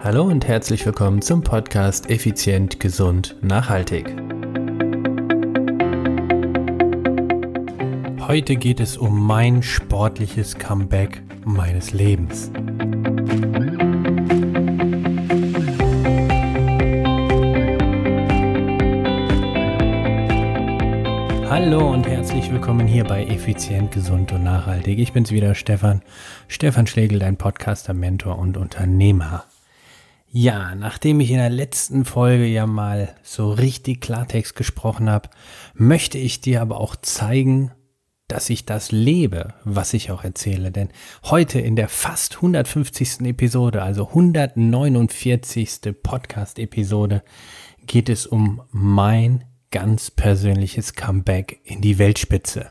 Hallo und herzlich willkommen zum Podcast Effizient, Gesund, Nachhaltig. Heute geht es um mein sportliches Comeback meines Lebens. Hallo und herzlich willkommen hier bei Effizient, Gesund und Nachhaltig. Ich bin's wieder, Stefan. Stefan Schlegel, dein Podcaster, Mentor und Unternehmer. Ja, nachdem ich in der letzten Folge ja mal so richtig Klartext gesprochen habe, möchte ich dir aber auch zeigen, dass ich das lebe, was ich auch erzähle. Denn heute in der fast 150. Episode, also 149. Podcast-Episode, geht es um mein ganz persönliches Comeback in die Weltspitze.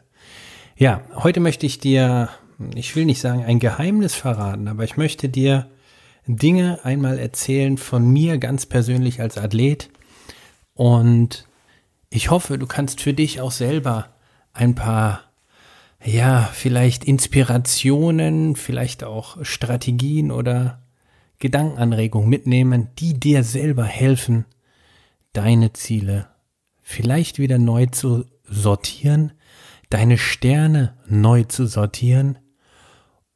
Ja, heute möchte ich dir, ich will nicht sagen ein Geheimnis verraten, aber ich möchte dir Dinge einmal erzählen von mir ganz persönlich als Athlet. Und ich hoffe, du kannst für dich auch selber ein paar, ja, vielleicht Inspirationen, vielleicht auch Strategien oder Gedankenanregungen mitnehmen, die dir selber helfen, deine Ziele vielleicht wieder neu zu sortieren, deine Sterne neu zu sortieren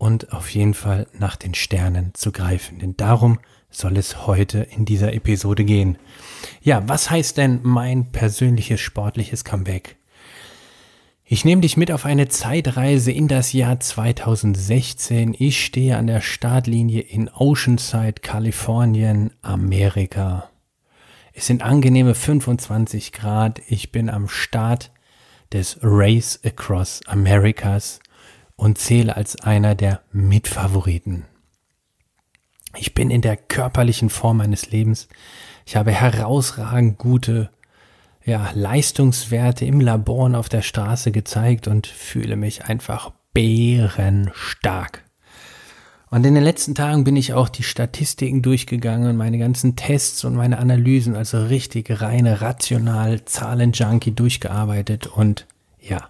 und auf jeden Fall nach den Sternen zu greifen. Denn darum soll es heute in dieser Episode gehen. Ja, was heißt denn mein persönliches sportliches Comeback? Ich nehme dich mit auf eine Zeitreise in das Jahr 2016. Ich stehe an der Startlinie in Oceanside, Kalifornien, Amerika. Es sind angenehme 25 Grad. Ich bin am Start des Race Across Americas und zähle als einer der Mitfavoriten. Ich bin in der körperlichen Form meines Lebens. Ich habe herausragend gute ja, Leistungswerte im Labor und auf der Straße gezeigt und fühle mich einfach bärenstark. Und in den letzten Tagen bin ich auch die Statistiken durchgegangen, meine ganzen Tests und meine Analysen, also richtig reine, rational, Zahlenjunkie durchgearbeitet und ja,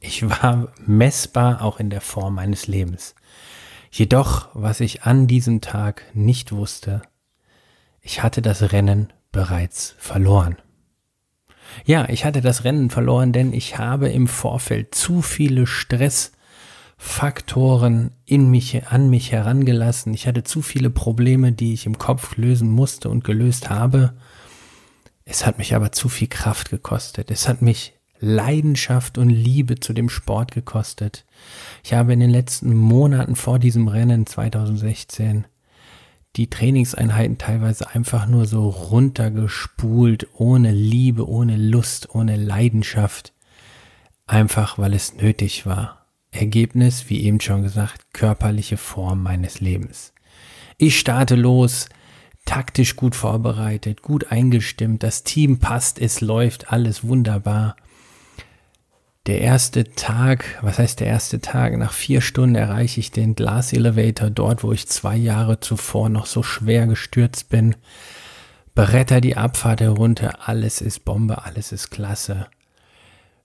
ich war messbar auch in der Form meines Lebens. Jedoch, was ich an diesem Tag nicht wusste, ich hatte das Rennen bereits verloren. Ja, ich hatte das Rennen verloren, denn ich habe im Vorfeld zu viele Stressfaktoren in mich, an mich herangelassen. Ich hatte zu viele Probleme, die ich im Kopf lösen musste und gelöst habe. Es hat mich aber zu viel Kraft gekostet. Es hat mich Leidenschaft und Liebe zu dem Sport gekostet. Ich habe in den letzten Monaten vor diesem Rennen 2016 die Trainingseinheiten teilweise einfach nur so runtergespult, ohne Liebe, ohne Lust, ohne Leidenschaft, einfach weil es nötig war. Ergebnis, wie eben schon gesagt, körperliche Form meines Lebens. Ich starte los, taktisch gut vorbereitet, gut eingestimmt, das Team passt, es läuft, alles wunderbar der erste Tag, was heißt der erste Tag? Nach vier Stunden erreiche ich den Glass Elevator dort, wo ich zwei Jahre zuvor noch so schwer gestürzt bin. Bretter die Abfahrt herunter, alles ist Bombe, alles ist klasse.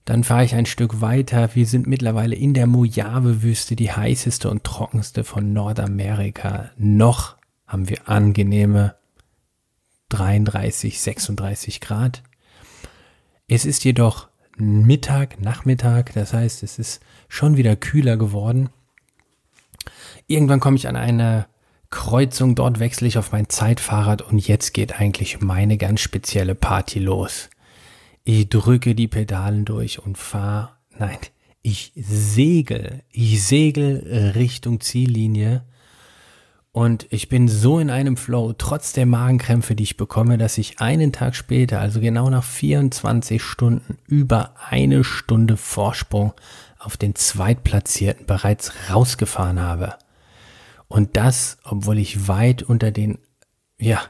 Dann fahre ich ein Stück weiter. Wir sind mittlerweile in der Mojave-Wüste, die heißeste und trockenste von Nordamerika. Noch haben wir angenehme 33, 36 Grad. Es ist jedoch Mittag, Nachmittag, das heißt, es ist schon wieder kühler geworden. Irgendwann komme ich an eine Kreuzung, dort wechsle ich auf mein Zeitfahrrad und jetzt geht eigentlich meine ganz spezielle Party los. Ich drücke die Pedalen durch und fahre, nein, ich segel, ich segel Richtung Ziellinie und ich bin so in einem Flow, trotz der Magenkrämpfe, die ich bekomme, dass ich einen Tag später, also genau nach 24 Stunden, über eine Stunde Vorsprung auf den Zweitplatzierten bereits rausgefahren habe. Und das, obwohl ich weit unter den, ja,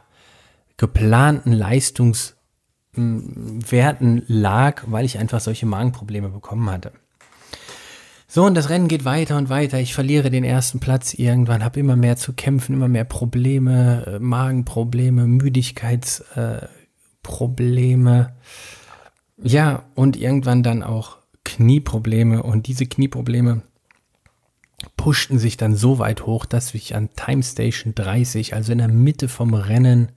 geplanten Leistungswerten lag, weil ich einfach solche Magenprobleme bekommen hatte. So, und das Rennen geht weiter und weiter. Ich verliere den ersten Platz irgendwann, habe immer mehr zu kämpfen, immer mehr Probleme, äh, Magenprobleme, Müdigkeitsprobleme. Äh, ja, und irgendwann dann auch Knieprobleme. Und diese Knieprobleme pushten sich dann so weit hoch, dass ich an Time Station 30, also in der Mitte vom Rennen,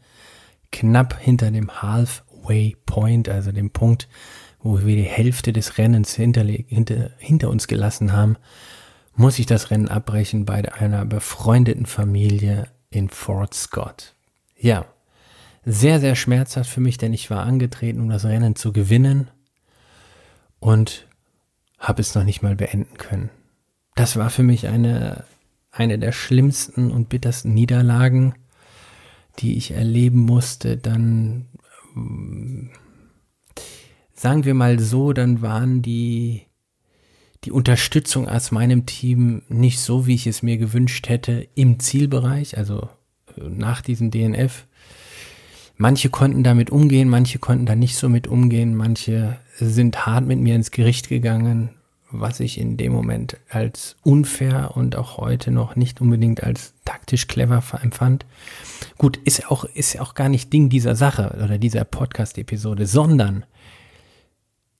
knapp hinter dem Halfway Point, also dem Punkt, wo wir die Hälfte des Rennens hinter, hinter, uns gelassen haben, muss ich das Rennen abbrechen bei einer befreundeten Familie in Fort Scott. Ja, sehr, sehr schmerzhaft für mich, denn ich war angetreten, um das Rennen zu gewinnen und habe es noch nicht mal beenden können. Das war für mich eine, eine der schlimmsten und bittersten Niederlagen, die ich erleben musste. Dann, sagen wir mal so, dann waren die, die Unterstützung aus meinem Team nicht so, wie ich es mir gewünscht hätte, im Zielbereich, also äh, nach diesem DNF. Manche konnten damit umgehen, manche konnten da nicht so mit umgehen, manche sind hart mit mir ins Gericht gegangen, was ich in dem Moment als unfair und auch heute noch nicht unbedingt als taktisch clever empfand. Gut, ist auch, ist auch gar nicht Ding dieser Sache oder dieser Podcast-Episode, sondern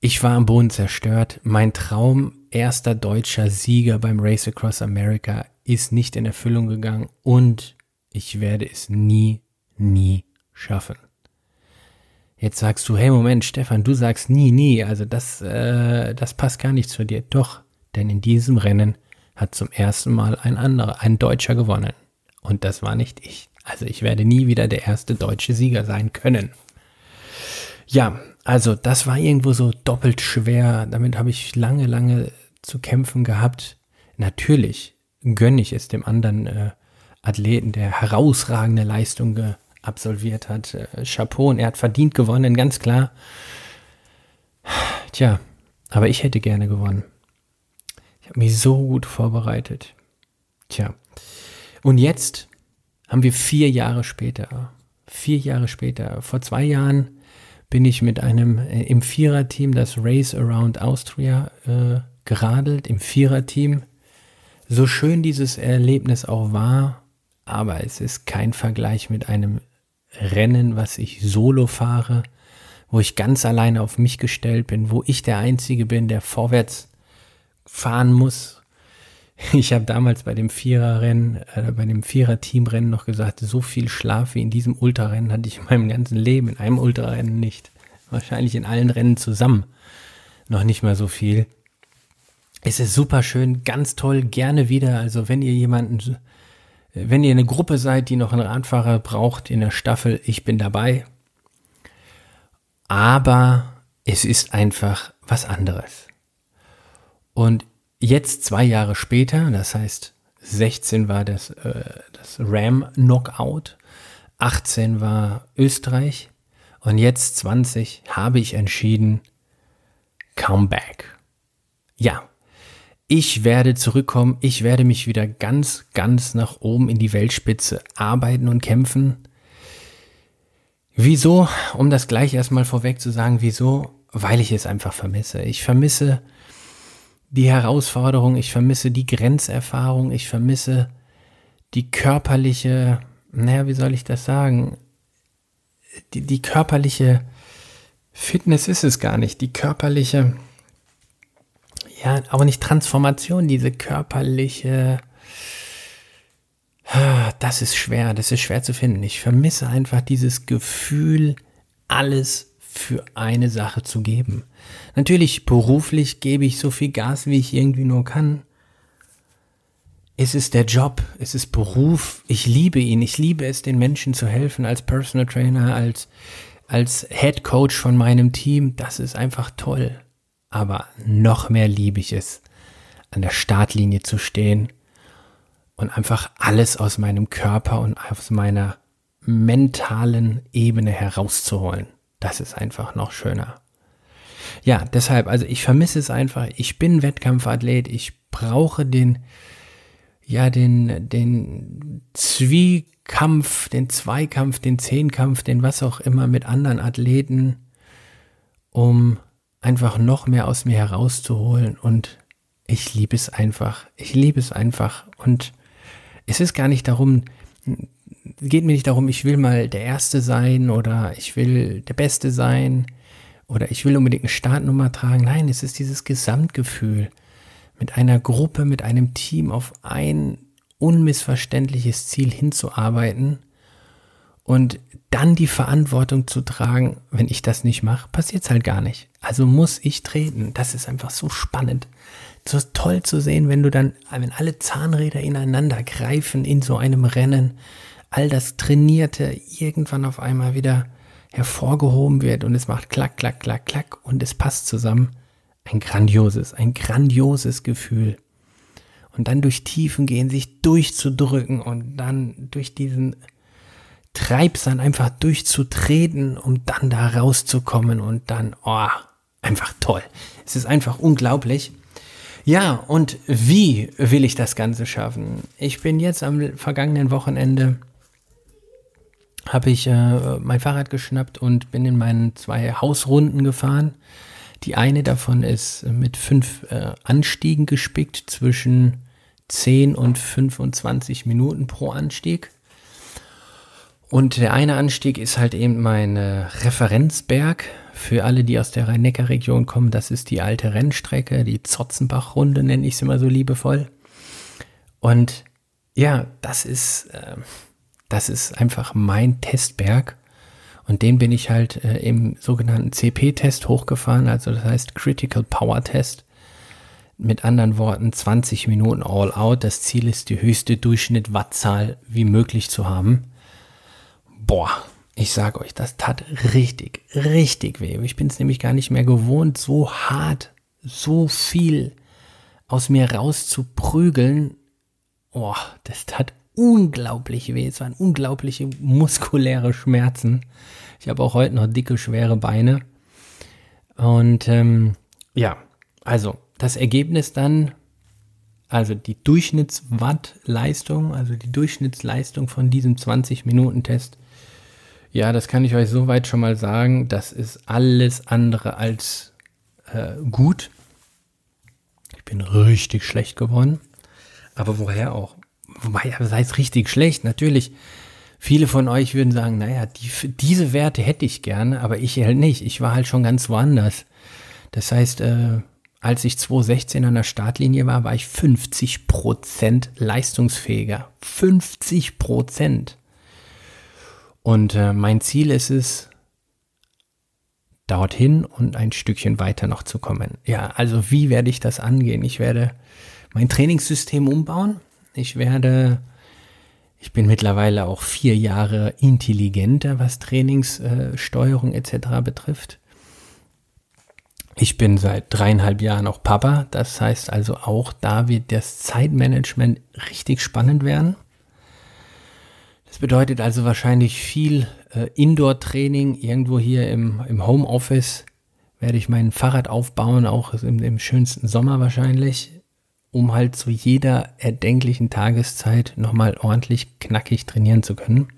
ich war am Boden zerstört. Mein Traum, erster deutscher Sieger beim Race Across America, ist nicht in Erfüllung gegangen und ich werde es nie, nie schaffen. Jetzt sagst du, hey Moment, Stefan, du sagst nie, nie, also das, äh, das passt gar nicht zu dir. Doch, denn in diesem Rennen hat zum ersten Mal ein anderer, ein Deutscher gewonnen. Und das war nicht ich. Also ich werde nie wieder der erste deutsche Sieger sein können. Ja, also das war irgendwo so doppelt schwer. Damit habe ich lange, lange zu kämpfen gehabt. Natürlich gönne ich es dem anderen äh, Athleten, der herausragende Leistung ge absolviert hat. Äh, Chapeau und er hat verdient gewonnen, ganz klar. Tja, aber ich hätte gerne gewonnen. Ich habe mich so gut vorbereitet. Tja. Und jetzt haben wir vier Jahre später, vier Jahre später, vor zwei Jahren bin ich mit einem äh, im Viererteam das Race Around Austria äh, geradelt, im Viererteam. So schön dieses Erlebnis auch war, aber es ist kein Vergleich mit einem Rennen, was ich solo fahre, wo ich ganz alleine auf mich gestellt bin, wo ich der Einzige bin, der vorwärts fahren muss. Ich habe damals bei dem Viererrennen, äh, bei dem Vierer-Teamrennen noch gesagt, so viel Schlaf wie in diesem Ultrarennen hatte ich in meinem ganzen Leben, in einem Ultrarennen nicht. Wahrscheinlich in allen Rennen zusammen noch nicht mal so viel. Es ist super schön, ganz toll, gerne wieder. Also wenn ihr jemanden wenn ihr eine Gruppe seid, die noch einen Radfahrer braucht in der Staffel, ich bin dabei. Aber es ist einfach was anderes. Und jetzt zwei Jahre später, das heißt 16 war das, äh, das Ram Knockout, 18 war Österreich und jetzt 20 habe ich entschieden, Comeback. Ja, ich werde zurückkommen, ich werde mich wieder ganz, ganz nach oben in die Weltspitze arbeiten und kämpfen. Wieso? Um das gleich erstmal vorweg zu sagen, wieso? Weil ich es einfach vermisse. Ich vermisse die Herausforderung, ich vermisse die Grenzerfahrung, ich vermisse die körperliche, naja, wie soll ich das sagen? Die, die körperliche Fitness ist es gar nicht, die körperliche ja, aber nicht Transformation, diese körperliche, ah, das ist schwer, das ist schwer zu finden. Ich vermisse einfach dieses Gefühl, alles für eine Sache zu geben. Natürlich, beruflich gebe ich so viel Gas, wie ich irgendwie nur kann. Es ist der Job, es ist Beruf. Ich liebe ihn. Ich liebe es, den Menschen zu helfen als Personal Trainer, als, als Head Coach von meinem Team. Das ist einfach toll aber noch mehr liebe ich es, an der Startlinie zu stehen und einfach alles aus meinem Körper und aus meiner mentalen Ebene herauszuholen. Das ist einfach noch schöner. Ja, deshalb, also ich vermisse es einfach. Ich bin Wettkampfathlet. Ich brauche den, ja, den, den Zwiekampf, den Zweikampf, den Zehnkampf, den was auch immer mit anderen Athleten, um einfach noch mehr aus mir herauszuholen und ich liebe es einfach. Ich liebe es einfach und es ist gar nicht darum, geht mir nicht darum, ich will mal der Erste sein oder ich will der Beste sein oder ich will unbedingt eine Startnummer tragen. Nein, es ist dieses Gesamtgefühl, mit einer Gruppe, mit einem Team auf ein unmissverständliches Ziel hinzuarbeiten und dann die Verantwortung zu tragen, wenn ich das nicht mache, passiert es halt gar nicht. Also muss ich treten. Das ist einfach so spannend. So toll zu sehen, wenn du dann, wenn alle Zahnräder ineinander greifen in so einem Rennen, all das Trainierte irgendwann auf einmal wieder hervorgehoben wird und es macht klack, klack, klack, klack und es passt zusammen. Ein grandioses, ein grandioses Gefühl. Und dann durch Tiefen gehen, sich durchzudrücken und dann durch diesen Treibsand einfach durchzutreten, um dann da rauszukommen und dann, oh, einfach toll. Es ist einfach unglaublich. Ja, und wie will ich das Ganze schaffen? Ich bin jetzt am vergangenen Wochenende, habe ich äh, mein Fahrrad geschnappt und bin in meinen zwei Hausrunden gefahren. Die eine davon ist mit fünf äh, Anstiegen gespickt zwischen 10 und 25 Minuten pro Anstieg. Und der eine Anstieg ist halt eben mein äh, Referenzberg für alle, die aus der Rhein-Neckar-Region kommen, das ist die alte Rennstrecke, die Zotzenbach-Runde nenne ich sie immer so liebevoll. Und ja, das ist, äh, das ist einfach mein Testberg. Und den bin ich halt äh, im sogenannten CP-Test hochgefahren, also das heißt Critical Power Test. Mit anderen Worten, 20 Minuten All Out. Das Ziel ist, die höchste Durchschnitt-Wattzahl wie möglich zu haben. Boah, ich sage euch, das tat richtig, richtig weh. Ich bin es nämlich gar nicht mehr gewohnt, so hart, so viel aus mir rauszuprügeln. Oh, das tat unglaublich weh. Es waren unglaubliche muskuläre Schmerzen. Ich habe auch heute noch dicke, schwere Beine. Und ähm, ja, also das Ergebnis dann, also die Durchschnittswattleistung, also die Durchschnittsleistung von diesem 20-Minuten-Test ja, das kann ich euch soweit schon mal sagen. Das ist alles andere als äh, gut. Ich bin richtig schlecht geworden. Aber woher auch? Wobei, das heißt richtig schlecht. Natürlich, viele von euch würden sagen, naja, die, diese Werte hätte ich gerne, aber ich halt nicht. Ich war halt schon ganz woanders. Das heißt, äh, als ich 2016 an der Startlinie war, war ich 50% leistungsfähiger. 50%. Und äh, mein Ziel ist es, dorthin und ein Stückchen weiter noch zu kommen. Ja, also wie werde ich das angehen? Ich werde mein Trainingssystem umbauen. Ich werde, ich bin mittlerweile auch vier Jahre intelligenter, was Trainingssteuerung äh, etc. betrifft. Ich bin seit dreieinhalb Jahren auch Papa. Das heißt also auch da wird das Zeitmanagement richtig spannend werden. Das bedeutet also wahrscheinlich viel äh, Indoor-Training. Irgendwo hier im, im Homeoffice werde ich mein Fahrrad aufbauen, auch im, im schönsten Sommer wahrscheinlich, um halt zu jeder erdenklichen Tageszeit nochmal ordentlich knackig trainieren zu können.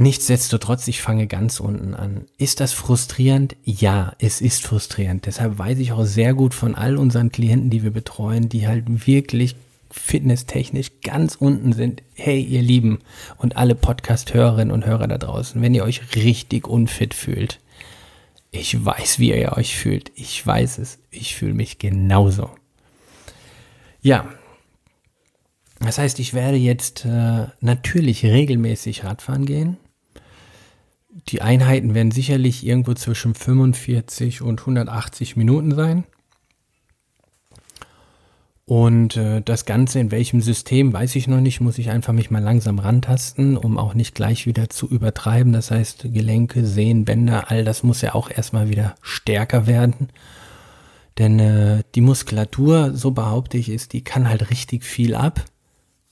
Nichtsdestotrotz, ich fange ganz unten an. Ist das frustrierend? Ja, es ist frustrierend. Deshalb weiß ich auch sehr gut von all unseren Klienten, die wir betreuen, die halt wirklich fitnesstechnisch ganz unten sind, hey ihr Lieben und alle Podcast-Hörerinnen und Hörer da draußen, wenn ihr euch richtig unfit fühlt, ich weiß, wie ihr euch fühlt. Ich weiß es. Ich fühle mich genauso. Ja. Das heißt, ich werde jetzt äh, natürlich regelmäßig Radfahren gehen. Die Einheiten werden sicherlich irgendwo zwischen 45 und 180 Minuten sein. Und äh, das Ganze in welchem System, weiß ich noch nicht, muss ich einfach mich mal langsam rantasten, um auch nicht gleich wieder zu übertreiben. Das heißt, Gelenke, Sehnen, Bänder, all das muss ja auch erstmal wieder stärker werden. Denn äh, die Muskulatur, so behaupte ich, ist, die kann halt richtig viel ab.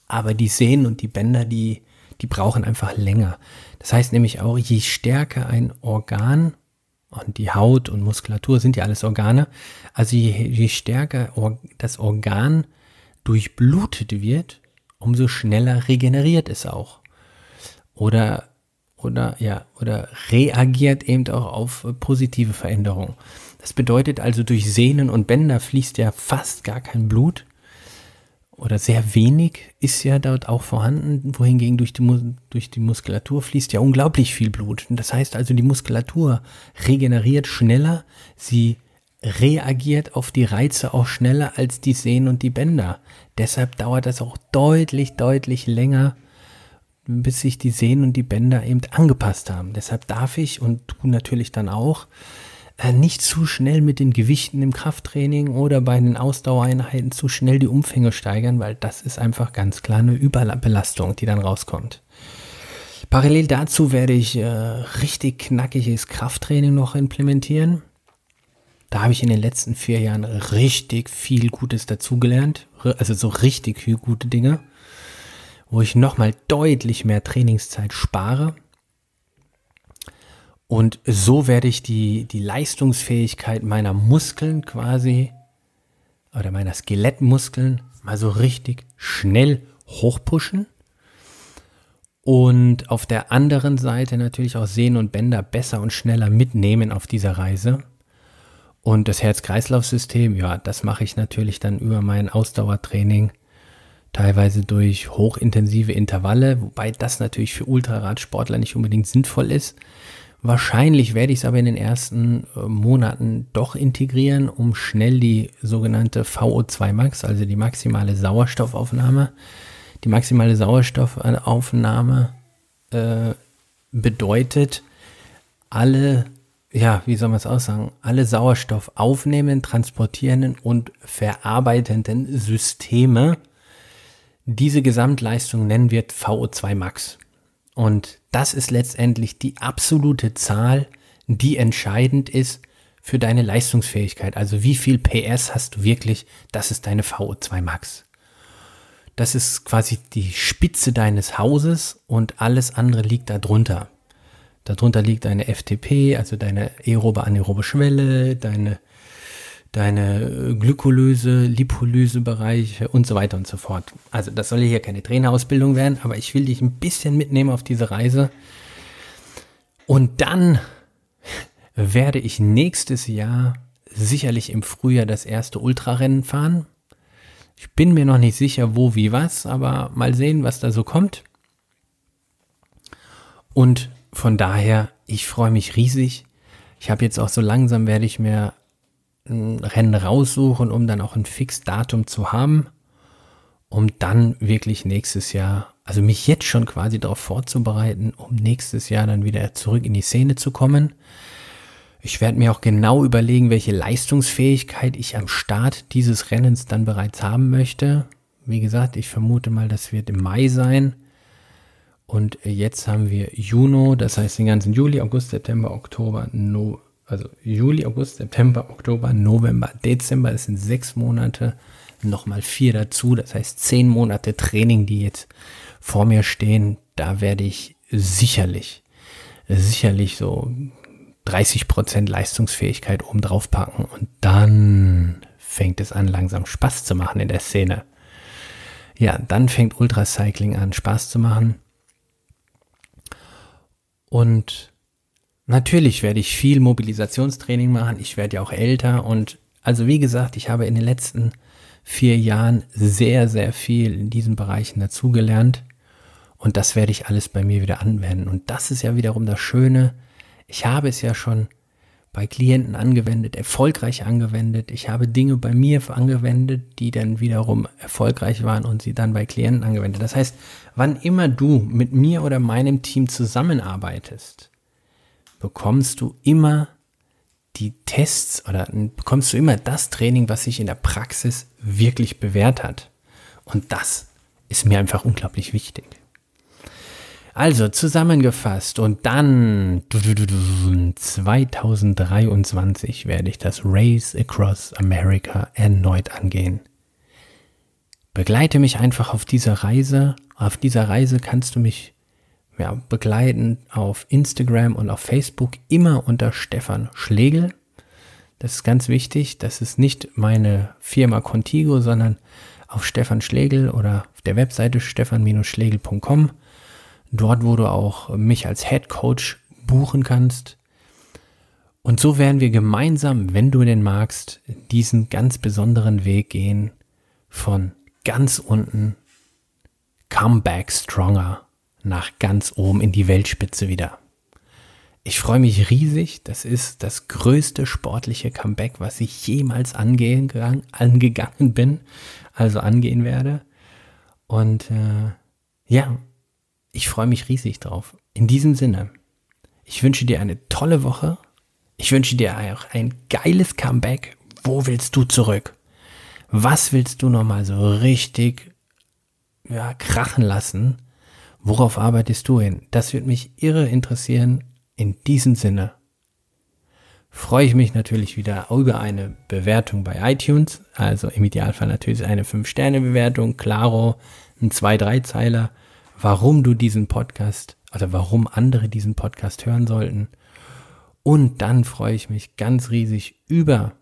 Aber die Sehnen und die Bänder, die, die brauchen einfach länger. Das heißt nämlich auch, je stärker ein Organ und die Haut und Muskulatur sind ja alles Organe. Also je, je stärker das Organ durchblutet wird, umso schneller regeneriert es auch. Oder, oder, ja, oder reagiert eben auch auf positive Veränderungen. Das bedeutet also, durch Sehnen und Bänder fließt ja fast gar kein Blut oder sehr wenig ist ja dort auch vorhanden, wohingegen durch die, durch die Muskulatur fließt ja unglaublich viel Blut. Das heißt also, die Muskulatur regeneriert schneller, sie reagiert auf die Reize auch schneller als die Sehnen und die Bänder. Deshalb dauert das auch deutlich, deutlich länger, bis sich die Sehnen und die Bänder eben angepasst haben. Deshalb darf ich und du natürlich dann auch nicht zu schnell mit den Gewichten im Krafttraining oder bei den Ausdauereinheiten zu schnell die Umfänge steigern, weil das ist einfach ganz klar eine Überbelastung, die dann rauskommt. Parallel dazu werde ich äh, richtig knackiges Krafttraining noch implementieren. Da habe ich in den letzten vier Jahren richtig viel Gutes dazugelernt. Also so richtig gute Dinge, wo ich nochmal deutlich mehr Trainingszeit spare. Und so werde ich die, die Leistungsfähigkeit meiner Muskeln quasi oder meiner Skelettmuskeln mal so richtig schnell hochpushen und auf der anderen Seite natürlich auch Sehnen und Bänder besser und schneller mitnehmen auf dieser Reise. Und das Herz-Kreislauf-System, ja, das mache ich natürlich dann über mein Ausdauertraining, teilweise durch hochintensive Intervalle, wobei das natürlich für Ultraradsportler nicht unbedingt sinnvoll ist. Wahrscheinlich werde ich es aber in den ersten äh, Monaten doch integrieren, um schnell die sogenannte VO2 Max, also die maximale Sauerstoffaufnahme, die maximale Sauerstoffaufnahme äh, bedeutet, alle, ja, wie soll man es aussagen, alle Sauerstoff aufnehmen, transportierenden und verarbeitenden Systeme. Diese Gesamtleistung nennen wir VO2 Max. Und das ist letztendlich die absolute Zahl, die entscheidend ist für deine Leistungsfähigkeit. Also wie viel PS hast du wirklich? Das ist deine VO2 Max. Das ist quasi die Spitze deines Hauses und alles andere liegt darunter. Darunter liegt deine FTP, also deine aerobe anaerobe Schwelle, deine, deine Glykolyse, Lipolysebereiche und so weiter und so fort. Also das soll hier keine Trainerausbildung werden, aber ich will dich ein bisschen mitnehmen auf diese Reise. Und dann werde ich nächstes Jahr sicherlich im Frühjahr das erste Ultrarennen fahren. Ich bin mir noch nicht sicher, wo, wie, was, aber mal sehen, was da so kommt. Und von daher, ich freue mich riesig. Ich habe jetzt auch so langsam werde ich mir ein Rennen raussuchen, um dann auch ein Fixdatum zu haben, um dann wirklich nächstes Jahr, also mich jetzt schon quasi darauf vorzubereiten, um nächstes Jahr dann wieder zurück in die Szene zu kommen. Ich werde mir auch genau überlegen, welche Leistungsfähigkeit ich am Start dieses Rennens dann bereits haben möchte. Wie gesagt, ich vermute mal, das wird im Mai sein. Und jetzt haben wir Juni, das heißt den ganzen Juli, August, September, Oktober, no, also Juli, August, September, Oktober, November, Dezember, das sind sechs Monate, nochmal vier dazu, das heißt zehn Monate Training, die jetzt vor mir stehen. Da werde ich sicherlich, sicherlich so 30% Leistungsfähigkeit oben drauf packen und dann fängt es an, langsam Spaß zu machen in der Szene. Ja, dann fängt Ultracycling an, Spaß zu machen. Und natürlich werde ich viel Mobilisationstraining machen. Ich werde ja auch älter und also wie gesagt, ich habe in den letzten vier Jahren sehr, sehr viel in diesen Bereichen dazugelernt. Und das werde ich alles bei mir wieder anwenden. Und das ist ja wiederum das Schöne ich habe es ja schon bei Klienten angewendet, erfolgreich angewendet. Ich habe Dinge bei mir angewendet, die dann wiederum erfolgreich waren und sie dann bei Klienten angewendet. Das heißt, wann immer du mit mir oder meinem Team zusammenarbeitest, bekommst du immer die Tests oder bekommst du immer das Training, was sich in der Praxis wirklich bewährt hat. Und das ist mir einfach unglaublich wichtig. Also zusammengefasst und dann 2023 werde ich das Race Across America erneut angehen. Begleite mich einfach auf dieser Reise. Auf dieser Reise kannst du mich ja, begleiten auf Instagram und auf Facebook immer unter Stefan Schlegel. Das ist ganz wichtig. Das ist nicht meine Firma Contigo, sondern auf Stefan Schlegel oder auf der Webseite stefan-schlegel.com dort, wo du auch mich als Head Coach buchen kannst. Und so werden wir gemeinsam, wenn du den magst, diesen ganz besonderen Weg gehen von ganz unten, come back stronger, nach ganz oben in die Weltspitze wieder. Ich freue mich riesig. Das ist das größte sportliche Comeback, was ich jemals angehen, angegangen bin, also angehen werde. Und äh, ja, ich freue mich riesig drauf. In diesem Sinne, ich wünsche dir eine tolle Woche. Ich wünsche dir auch ein geiles Comeback. Wo willst du zurück? Was willst du nochmal so richtig ja, krachen lassen? Worauf arbeitest du hin? Das würde mich irre interessieren. In diesem Sinne freue ich mich natürlich wieder über eine Bewertung bei iTunes. Also im Idealfall natürlich eine 5-Sterne-Bewertung, Claro, ein 2-3-Zeiler warum du diesen Podcast oder warum andere diesen Podcast hören sollten. Und dann freue ich mich ganz riesig über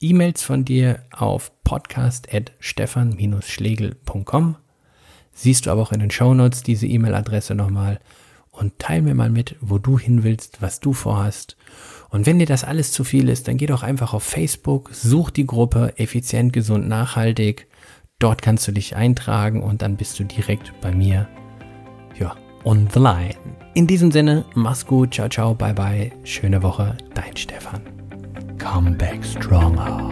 E-Mails von dir auf podcast.stefan-schlegel.com. Siehst du aber auch in den Shownotes diese E-Mail-Adresse nochmal und teil mir mal mit, wo du hin willst, was du vorhast. Und wenn dir das alles zu viel ist, dann geh doch einfach auf Facebook, such die Gruppe Effizient, Gesund, Nachhaltig Dort kannst du dich eintragen und dann bist du direkt bei mir. Ja, on the line. In diesem Sinne, mach's gut, ciao, ciao, bye, bye. Schöne Woche, dein Stefan. Come back stronger.